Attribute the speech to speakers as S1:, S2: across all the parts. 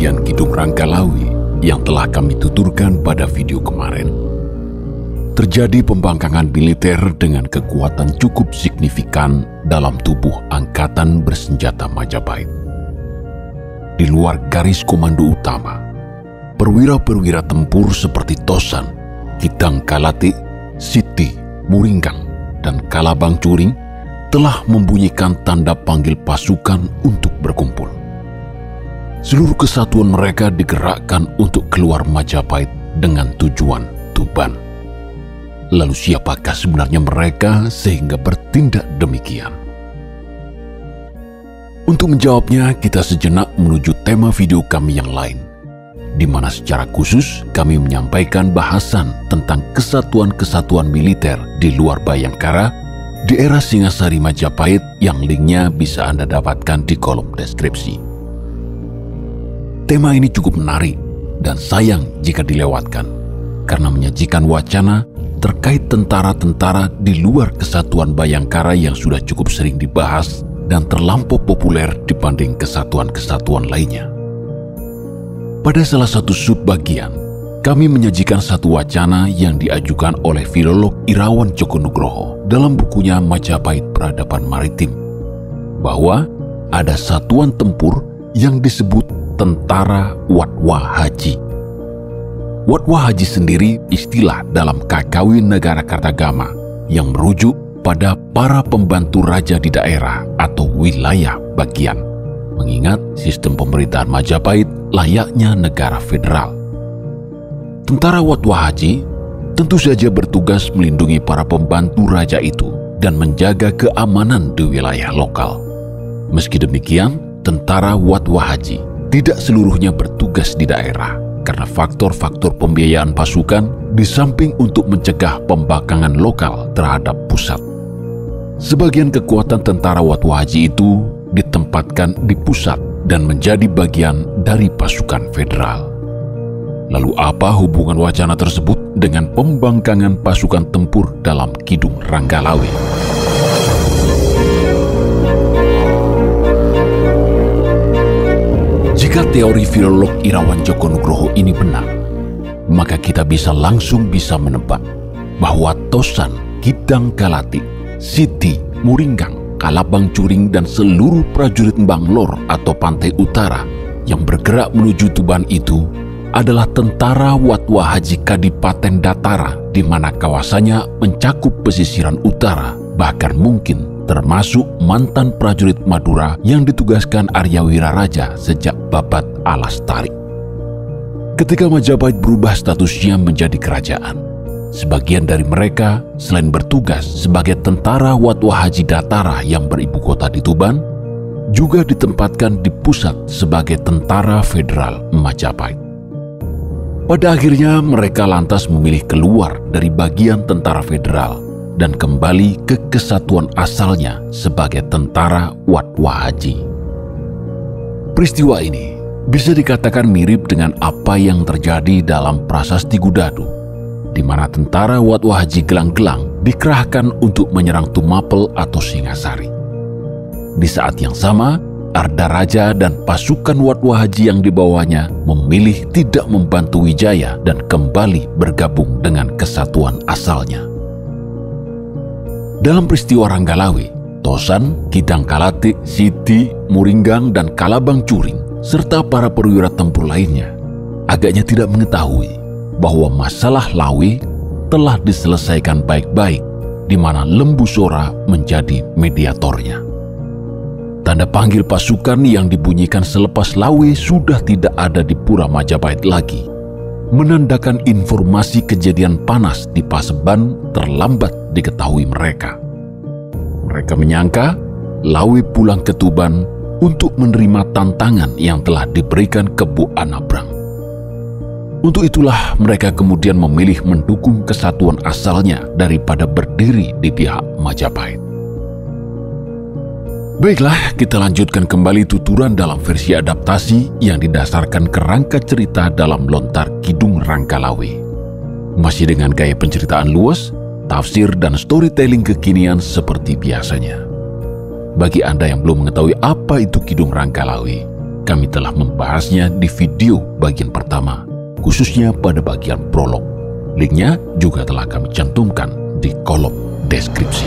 S1: bagian Kidung Rangkalawi yang telah kami tuturkan pada video kemarin, terjadi pembangkangan militer dengan kekuatan cukup signifikan dalam tubuh Angkatan Bersenjata Majapahit. Di luar garis komando utama, perwira-perwira tempur seperti Tosan, Kitang Kalati, Siti, Muringgang, dan Kalabang Curing telah membunyikan tanda panggil pasukan untuk berkumpul. Seluruh kesatuan mereka digerakkan untuk keluar Majapahit dengan tujuan Tuban. Lalu siapakah sebenarnya mereka sehingga bertindak demikian? Untuk menjawabnya, kita sejenak menuju tema video kami yang lain, di mana secara khusus kami menyampaikan bahasan tentang kesatuan-kesatuan militer di luar Bayangkara di era Singasari Majapahit yang linknya bisa Anda dapatkan di kolom deskripsi. Tema ini cukup menarik dan sayang jika dilewatkan karena menyajikan wacana terkait tentara-tentara di luar kesatuan Bayangkara yang sudah cukup sering dibahas dan terlampau populer dibanding kesatuan-kesatuan lainnya. Pada salah satu subbagian, kami menyajikan satu wacana yang diajukan oleh filolog Irawan Joko Nugroho dalam bukunya Majapahit Peradaban Maritim, bahwa ada satuan tempur yang disebut Tentara Watwa Haji. Watwa Haji sendiri istilah dalam kakawin negara Kartagama yang merujuk pada para pembantu raja di daerah atau wilayah bagian, mengingat sistem pemerintahan Majapahit layaknya negara federal Tentara Watwa Haji tentu saja bertugas melindungi para pembantu raja itu dan menjaga keamanan di wilayah lokal. Meski demikian, tentara Watwa Haji tidak seluruhnya bertugas di daerah karena faktor-faktor pembiayaan pasukan di samping untuk mencegah pembangkangan lokal terhadap pusat. Sebagian kekuatan tentara Haji itu ditempatkan di pusat dan menjadi bagian dari pasukan federal. Lalu apa hubungan wacana tersebut dengan pembangkangan pasukan tempur dalam Kidung Ranggalawe? Jika teori filolog Irawan Joko Nugroho ini benar, maka kita bisa langsung bisa menebak bahwa Tosan, Kidang Kalati, Siti, Muringgang, Kalabang Curing, dan seluruh prajurit Banglor atau Pantai Utara yang bergerak menuju Tuban itu adalah tentara Watwa Haji Kadipaten Datara di mana kawasannya mencakup pesisiran utara, bahkan mungkin termasuk mantan prajurit Madura yang ditugaskan Arya Wiraraja sejak babat Alas Tarik. Ketika Majapahit berubah statusnya menjadi kerajaan, sebagian dari mereka selain bertugas sebagai tentara Watwa Haji Datara yang beribu kota di Tuban, juga ditempatkan di pusat sebagai tentara federal Majapahit. Pada akhirnya mereka lantas memilih keluar dari bagian tentara federal dan kembali ke kesatuan asalnya sebagai tentara Watwa Haji. Peristiwa ini bisa dikatakan mirip dengan apa yang terjadi dalam prasasti Gudadu, di mana tentara Watwa Haji Gelang-Gelang dikerahkan untuk menyerang Tumapel atau Singasari. Di saat yang sama, Arda Raja dan pasukan Watwa Haji yang dibawanya memilih tidak membantu Wijaya dan kembali bergabung dengan kesatuan asalnya. Dalam peristiwa Ranggalawe, Tosan, Kidang Siti, Muringgang, dan Kalabang Curing, serta para perwira tempur lainnya, agaknya tidak mengetahui bahwa masalah Lawe telah diselesaikan baik-baik di mana Lembu Sora menjadi mediatornya. Tanda panggil pasukan yang dibunyikan selepas Lawe sudah tidak ada di Pura Majapahit lagi. Menandakan informasi kejadian panas di Paseban terlambat diketahui mereka. Mereka menyangka Lawe pulang ke Tuban untuk menerima tantangan yang telah diberikan ke Bu Anabrang. Untuk itulah mereka kemudian memilih mendukung kesatuan asalnya daripada berdiri di pihak Majapahit. Baiklah, kita lanjutkan kembali tuturan dalam versi adaptasi yang didasarkan kerangka cerita dalam lontar Kidung Rangkalawe. Masih dengan gaya penceritaan luas, tafsir dan storytelling kekinian seperti biasanya. Bagi Anda yang belum mengetahui apa itu Kidung Rangkalawe, kami telah membahasnya di video bagian pertama, khususnya pada bagian prolog. Linknya juga telah kami cantumkan di kolom deskripsi.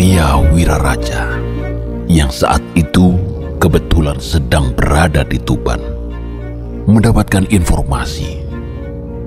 S1: Arya Wiraraja yang saat itu kebetulan sedang berada di Tuban mendapatkan informasi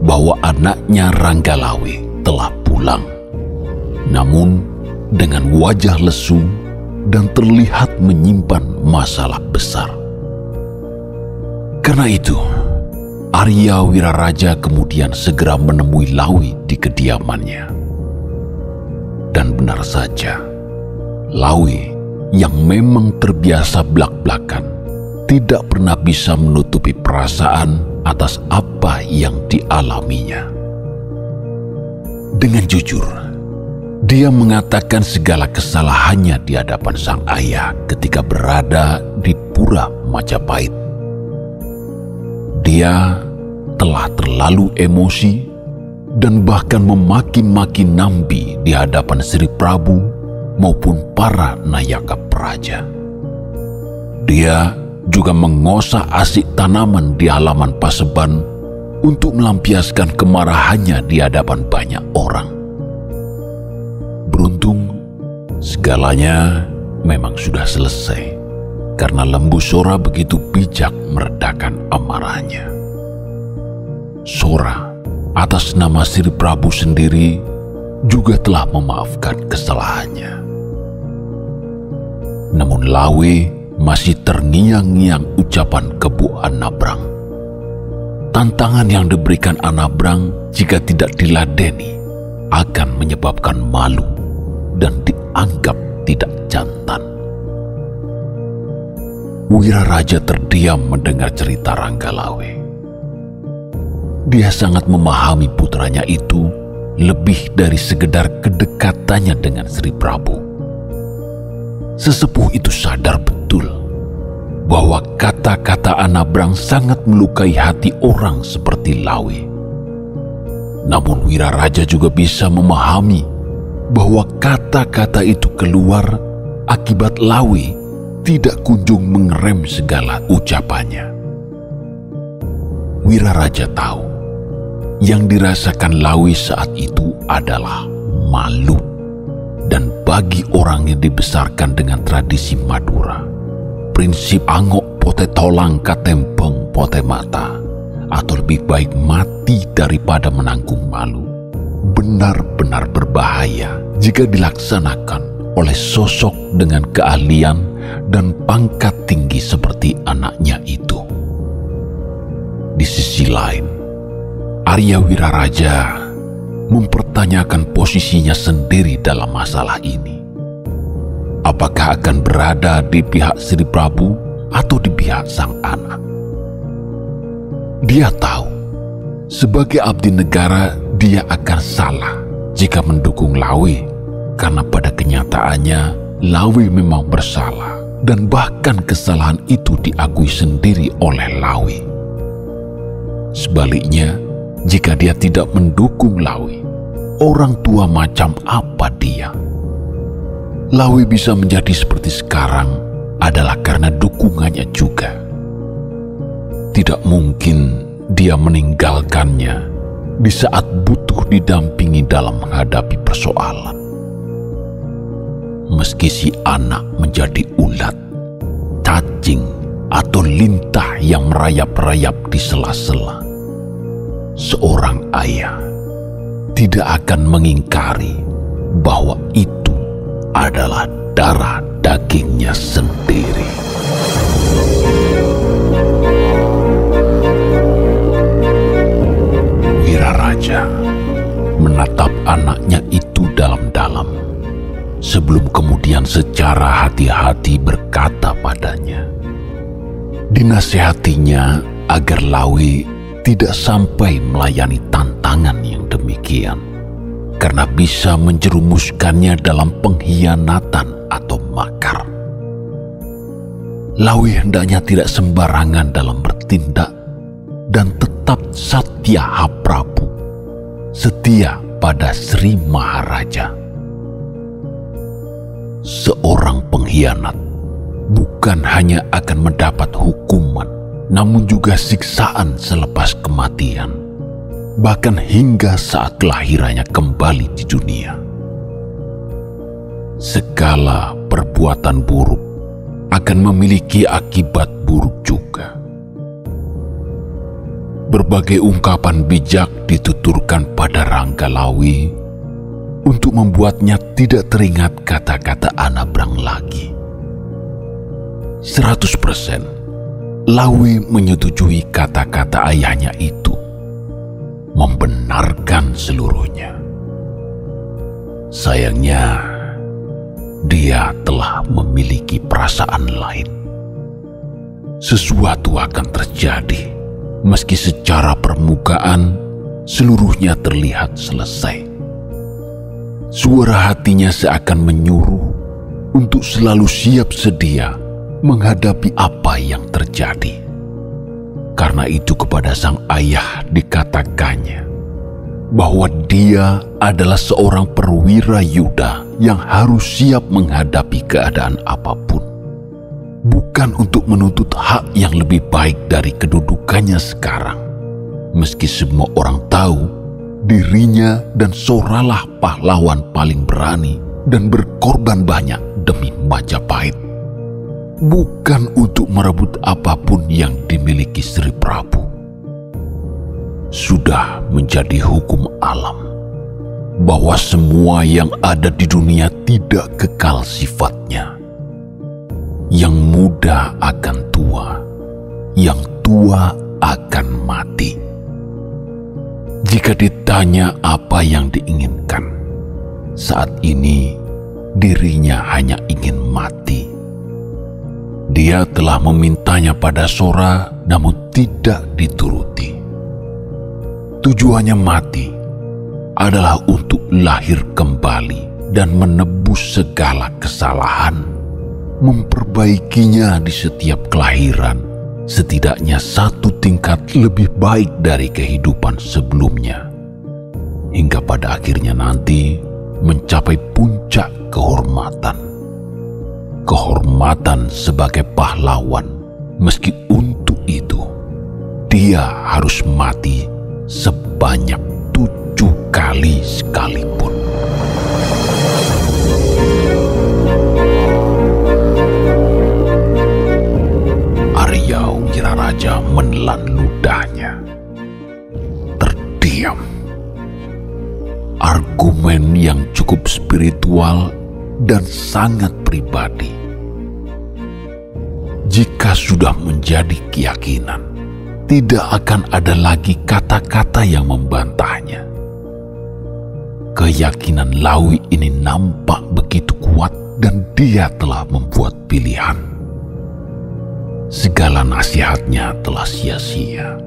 S1: bahwa anaknya Ranggalawe telah pulang. Namun dengan wajah lesu dan terlihat menyimpan masalah besar. Karena itu, Arya Wiraraja kemudian segera menemui Lawi di kediamannya. Dan benar saja, Lawi yang memang terbiasa belak-belakan tidak pernah bisa menutupi perasaan atas apa yang dialaminya. Dengan jujur, dia mengatakan segala kesalahannya di hadapan sang ayah ketika berada di Pura Majapahit. Dia telah terlalu emosi dan bahkan memaki-maki Nambi di hadapan Sri Prabu maupun para nayaka praja. Dia juga mengosak asik tanaman di halaman Paseban untuk melampiaskan kemarahannya di hadapan banyak orang. Beruntung, segalanya memang sudah selesai karena lembu Sora begitu bijak meredakan amarahnya. Sora, atas nama Sri Prabu sendiri, juga telah memaafkan kesalahannya. Namun Lawe masih terngiang-ngiang ucapan kebu Anabrang. Tantangan yang diberikan Anabrang jika tidak diladeni akan menyebabkan malu dan dianggap tidak jantan. Wira Raja terdiam mendengar cerita Ranggalawe. Dia sangat memahami putranya itu lebih dari sekedar kedekatannya dengan Sri Prabu. Sesepuh itu sadar betul bahwa kata-kata Anabrang sangat melukai hati orang seperti Lawe. Namun Wira Raja juga bisa memahami bahwa kata-kata itu keluar akibat Lawe tidak kunjung mengerem segala ucapannya. Wira Raja tahu yang dirasakan Lawe saat itu adalah malu dan bagi orang yang dibesarkan dengan tradisi Madura, prinsip angok pote tolang katempong pote mata, atau lebih baik mati daripada menanggung malu, benar-benar berbahaya jika dilaksanakan oleh sosok dengan keahlian dan pangkat tinggi seperti anaknya itu. Di sisi lain, Arya Wiraraja mempertanyakan posisinya sendiri dalam masalah ini. Apakah akan berada di pihak Sri Prabu atau di pihak sang anak? Dia tahu, sebagai abdi negara dia akan salah jika mendukung Lawe, karena pada kenyataannya Lawe memang bersalah dan bahkan kesalahan itu diakui sendiri oleh Lawe. Sebaliknya, jika dia tidak mendukung Lawi, orang tua macam apa dia? Lawi bisa menjadi seperti sekarang adalah karena dukungannya juga. Tidak mungkin dia meninggalkannya di saat butuh didampingi dalam menghadapi persoalan. Meski si anak menjadi ulat, cacing, atau lintah yang merayap-rayap di sela-sela seorang ayah tidak akan mengingkari bahwa itu adalah darah dagingnya sendiri. Wiraraja menatap anaknya itu dalam-dalam sebelum kemudian secara hati-hati berkata padanya. Dinasehatinya agar Lawi tidak sampai melayani tantangan demikian, karena bisa menjerumuskannya dalam pengkhianatan atau makar. Lawi hendaknya tidak sembarangan dalam bertindak dan tetap setia Prabu, setia pada Sri Maharaja, seorang pengkhianat bukan hanya akan mendapat hukuman, namun juga siksaan selepas kematian, bahkan hingga saat kelahirannya kembali di dunia. Segala perbuatan buruk akan memiliki akibat buruk juga. Berbagai ungkapan bijak dituturkan pada Rangga Lawi untuk membuatnya tidak teringat kata-kata Anabrang lagi. 100% Lawi menyetujui kata-kata ayahnya itu, membenarkan seluruhnya. Sayangnya, dia telah memiliki perasaan lain. Sesuatu akan terjadi, meski secara permukaan seluruhnya terlihat selesai. Suara hatinya seakan menyuruh untuk selalu siap sedia menghadapi apa yang terjadi. Karena itu kepada sang ayah dikatakannya bahwa dia adalah seorang perwira Yuda yang harus siap menghadapi keadaan apa pun. Bukan untuk menuntut hak yang lebih baik dari kedudukannya sekarang. Meski semua orang tahu dirinya dan Soralah pahlawan paling berani dan berkorban banyak demi Majapahit bukan untuk merebut apa pun yang dimiliki Sri Prabu. Sudah menjadi hukum alam bahwa semua yang ada di dunia tidak kekal sifatnya. Yang muda akan tua, yang tua akan mati. Jika ditanya apa yang diinginkan, saat ini dirinya hanya ingin mati dia telah memintanya pada Sora, namun tidak dituruti. Tujuannya mati adalah untuk lahir kembali dan menebus segala kesalahan, memperbaikinya di setiap kelahiran, setidaknya satu tingkat lebih baik dari kehidupan sebelumnya, hingga pada akhirnya nanti mencapai puncak kehormatan kehormatan sebagai pahlawan, meski untuk itu dia harus mati sebanyak tujuh kali sekalipun. Arya Raja menelan ludahnya. Terdiam. Argumen yang cukup spiritual dan sangat pribadi. Jika sudah menjadi keyakinan, tidak akan ada lagi kata-kata yang membantahnya. Keyakinan Lawi ini nampak begitu kuat dan dia telah membuat pilihan. Segala nasihatnya telah sia-sia.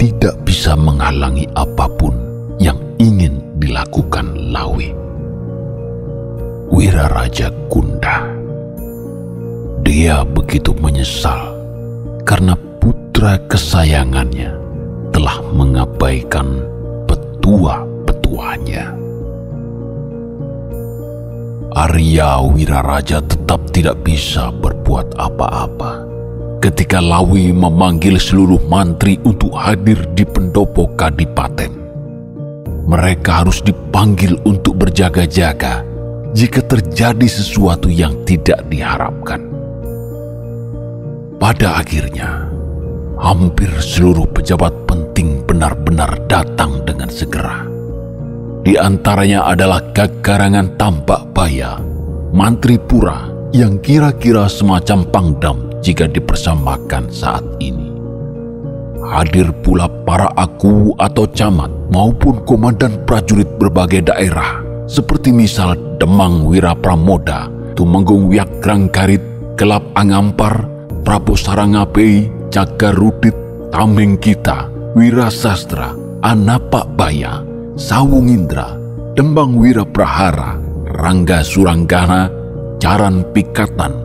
S1: Tidak bisa menghalangi apa pun yang ingin dilakukan Lawi. Wira Raja Kunda. Dia begitu menyesal karena putra kesayangannya telah mengabaikan petua-petuanya. Arya Wiraraja tetap tidak bisa berbuat apa-apa ketika Lawi memanggil seluruh mantri untuk hadir di pendopo kadipaten. Mereka harus dipanggil untuk berjaga-jaga jika terjadi sesuatu yang tidak diharapkan. Pada akhirnya, hampir seluruh pejabat penting benar-benar datang dengan segera. Di antaranya adalah Gagarangan Tampak Baya, Mantri Pura yang kira-kira semacam pangdam jika dipersamakan saat ini. Hadir pula para aku atau camat maupun komandan prajurit berbagai daerah seperti misal Demang Wira Pramoda, Tumenggung Wiakrang Karit, Kelap Angampar, Prabu Sarangapei, Jaga Rudit, Tameng Kita, Wira Sastra, Anapak Baya, Sawung Indra, Dembang Wira Prahara, Rangga Suranggana, Jaran Pikatan,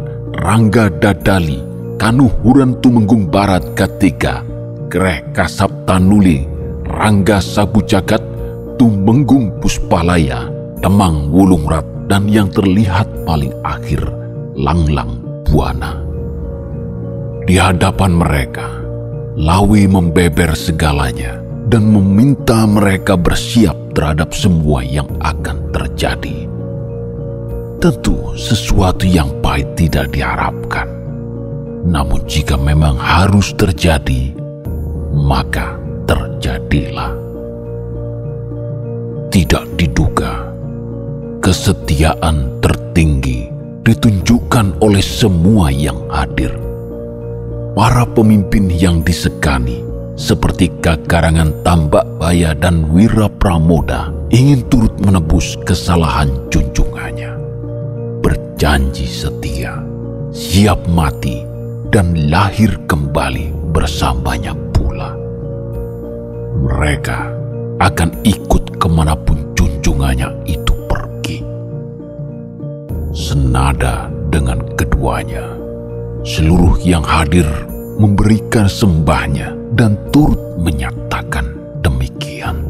S1: Rangga Dadali, Kanuhuran Tumenggung Barat ketiga, Greh Kasap Tanuli, Rangga Sabu Jagat, Tumenggung Puspalaya, Demang Wulungrat dan yang terlihat paling akhir Langlang Buana. Di hadapan mereka, Lawi membeber segalanya dan meminta mereka bersiap terhadap semua yang akan terjadi. Tentu sesuatu yang pahit tidak diharapkan. Namun jika memang harus terjadi, maka terjadilah. Tidak diduga, kesetiaan tertinggi ditunjukkan oleh semua yang hadir. Para pemimpin yang disegani seperti Kakarangan Tambak Baya dan Wira Pramoda ingin turut menebus kesalahan junjungannya. Berjanji setia, siap mati, dan lahir kembali bersamanya pula. Mereka akan ikut ke mana pun junjungannya itu pergi. Senada dengan keduanya, seluruh yang hadir memberikan sembahnya dan turut menyatakan demikian.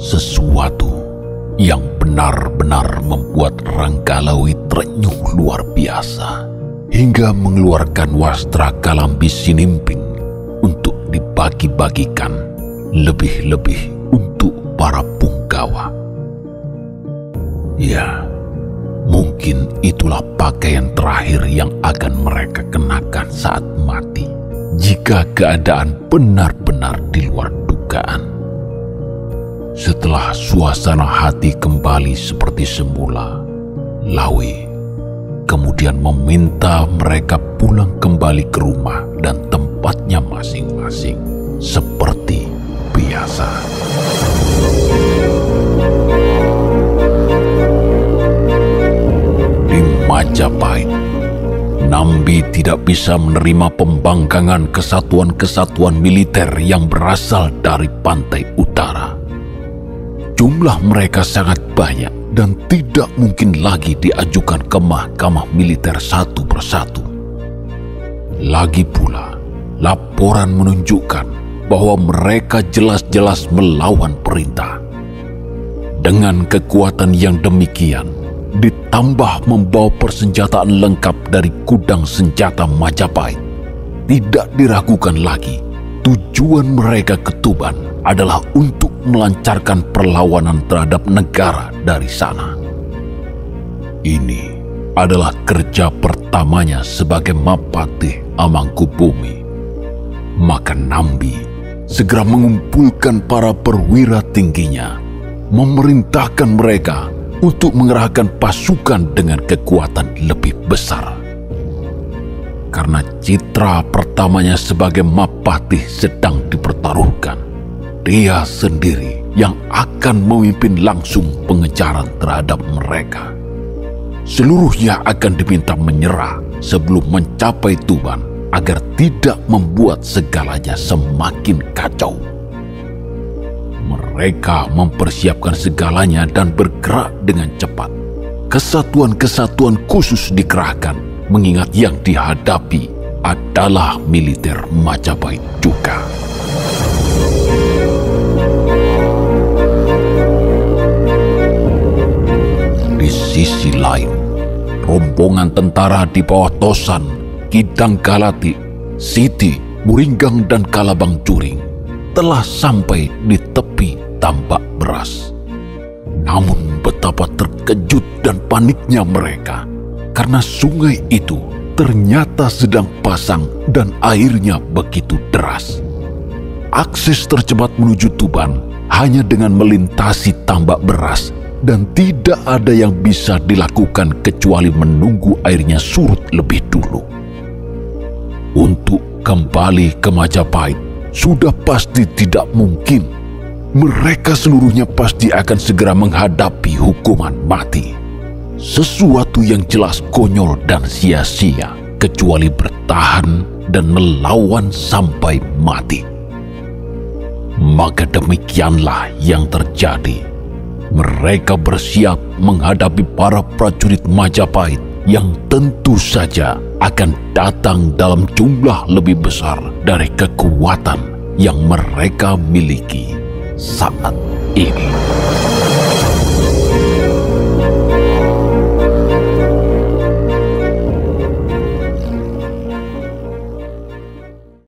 S1: Sesuatu yang benar-benar membuat Ranggalawi terenyuh luar biasa hingga mengeluarkan wastra kalambi sinimping untuk dibagi-bagikan lebih-lebih untuk para punggawa. Ya, mungkin itulah pakaian terakhir yang akan mereka kenakan saat mati jika keadaan benar-benar di luar dugaan. Setelah suasana hati kembali seperti semula, Lawi kemudian meminta mereka pulang kembali ke rumah dan tempatnya masing-masing seperti biasa. Nambi tidak bisa menerima pembangkangan kesatuan-kesatuan militer yang berasal dari pantai utara. Jumlah mereka sangat banyak dan tidak mungkin lagi diajukan ke mahkamah militer satu persatu. Lagi pula, laporan menunjukkan bahwa mereka jelas-jelas melawan perintah. Dengan kekuatan yang demikian, ditambah membawa persenjataan lengkap dari gudang senjata Majapahit. Tidak diragukan lagi, tujuan mereka ke Tuban adalah untuk melancarkan perlawanan terhadap negara dari sana. Ini adalah kerja pertamanya sebagai Mapatih Amangkubumi. Maka Nambi segera mengumpulkan para perwira tingginya, memerintahkan mereka untuk mengerahkan pasukan dengan kekuatan lebih besar. Karena citra pertamanya sebagai Mapatih sedang dipertaruhkan, dia sendiri yang akan memimpin langsung pengejaran terhadap mereka. Seluruhnya akan diminta menyerah sebelum mencapai Tuban agar tidak membuat segalanya semakin kacau. Mereka mempersiapkan segalanya dan bergerak dengan cepat. Kesatuan-kesatuan khusus dikerahkan, mengingat yang dihadapi adalah militer Majapahit juga. Di sisi lain, rombongan tentara di bawah Tosan, Kidang Galati, Siti, Muringgang, dan Kalabang Curing telah sampai di tepi tambak beras. Namun betapa terkejut dan paniknya mereka karena sungai itu ternyata sedang pasang dan airnya begitu deras. Akses tercepat menuju Tuban hanya dengan melintasi tambak beras dan tidak ada yang bisa dilakukan kecuali menunggu airnya surut lebih dulu. Untuk kembali ke Majapahit, sudah pasti tidak mungkin. Mereka seluruhnya pasti akan segera menghadapi hukuman mati. Sesuatu yang jelas konyol dan sia-sia, kecuali bertahan dan melawan sampai mati. Maka demikianlah yang terjadi. Mereka bersiap menghadapi para prajurit Majapahit yang tentu saja akan datang dalam jumlah lebih besar dari kekuatan yang mereka miliki saat ini.